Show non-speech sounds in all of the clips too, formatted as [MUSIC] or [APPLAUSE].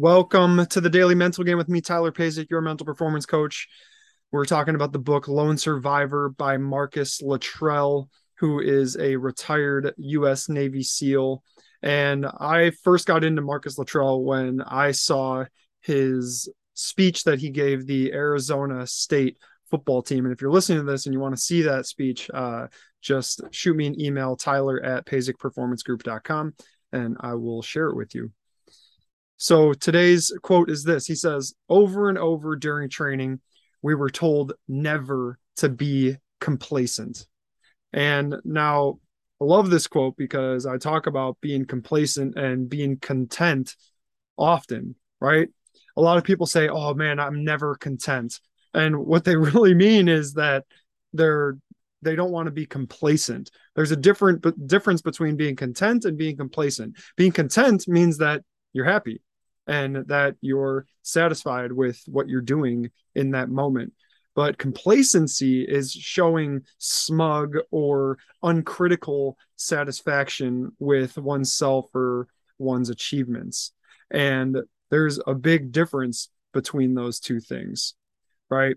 Welcome to the Daily Mental Game with me, Tyler Pazek, your mental performance coach. We're talking about the book Lone Survivor by Marcus Luttrell, who is a retired U.S. Navy SEAL. And I first got into Marcus Luttrell when I saw his speech that he gave the Arizona State football team. And if you're listening to this and you want to see that speech, uh, just shoot me an email, tyler at pazekperformancegroup.com, and I will share it with you. So today's quote is this He says, Over and over during training, we were told never to be complacent. And now I love this quote because I talk about being complacent and being content often, right? A lot of people say, Oh man, I'm never content. And what they [LAUGHS] really mean is that they're they don't want to be complacent. There's a different difference between being content and being complacent. Being content means that you're happy and that you're satisfied with what you're doing in that moment. But complacency is showing smug or uncritical satisfaction with oneself or one's achievements. And there's a big difference between those two things, right?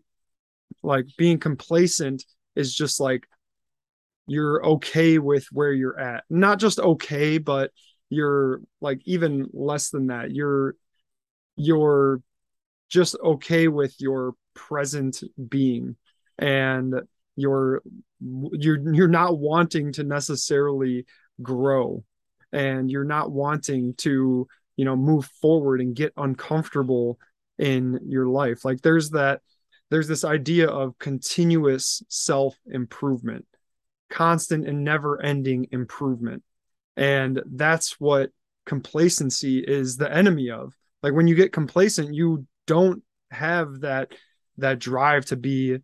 Like being complacent is just like you're okay with where you're at. Not just okay, but you're like even less than that. You're you're just okay with your present being and you're you're you're not wanting to necessarily grow and you're not wanting to you know move forward and get uncomfortable in your life like there's that there's this idea of continuous self improvement, constant and never ending improvement. And that's what complacency is the enemy of. Like when you get complacent, you don't have that that drive to be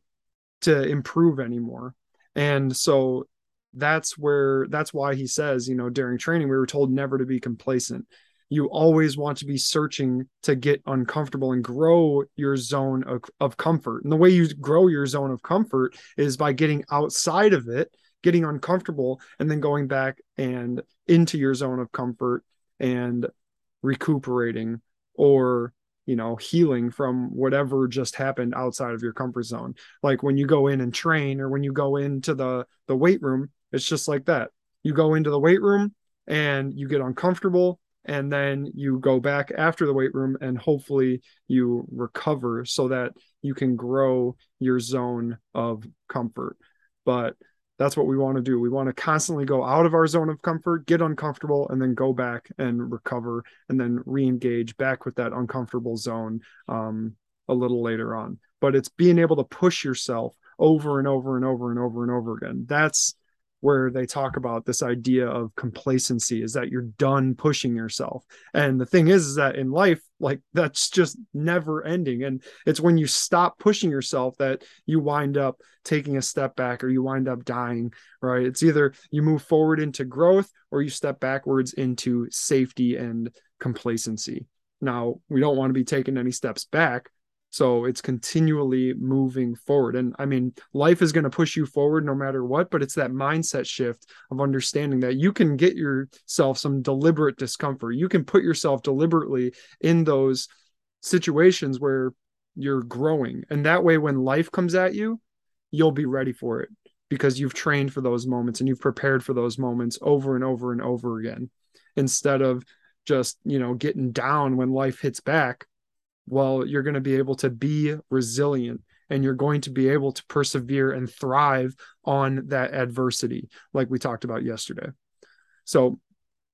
to improve anymore. And so that's where that's why he says, you know, during training we were told never to be complacent you always want to be searching to get uncomfortable and grow your zone of, of comfort. And the way you grow your zone of comfort is by getting outside of it, getting uncomfortable, and then going back and into your zone of comfort and recuperating or you know healing from whatever just happened outside of your comfort zone. Like when you go in and train or when you go into the the weight room it's just like that. You go into the weight room and you get uncomfortable and then you go back after the weight room and hopefully you recover so that you can grow your zone of comfort. But that's what we want to do. We want to constantly go out of our zone of comfort get uncomfortable and then go back and recover and then re-engage back with that uncomfortable zone um, a little later on. But it's being able to push yourself over and over and over and over and over again. That's where they talk about this idea of complacency is that you're done pushing yourself. And the thing is, is that in life like that's just never ending. And it's when you stop pushing yourself that you wind up taking a step back or you wind up dying right? It's either you move forward into growth or you step backwards into safety and complacency. Now we don't want to be taking any steps back so it's continually moving forward. And I mean, life is going to push you forward no matter what, but it's that mindset shift of understanding that you can get yourself some deliberate discomfort. You can put yourself deliberately in those situations where you're growing. And that way, when life comes at you, you'll be ready for it because you've trained for those moments and you've prepared for those moments over and over and over again instead of just, you know, getting down when life hits back well, you're going to be able to be resilient and you're going to be able to persevere and thrive on that adversity, like we talked about yesterday. So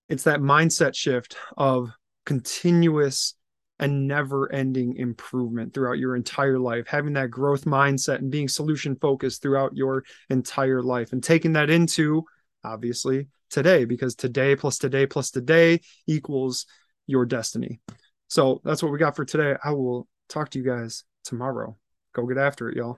it's that mindset shift of continuous and never ending improvement throughout your entire life, having that growth mindset and being solution focused throughout your entire life, and taking that into obviously today, because today plus today plus today equals your destiny. So that's what we got for today. I will talk to you guys tomorrow. Go get after it, y'all.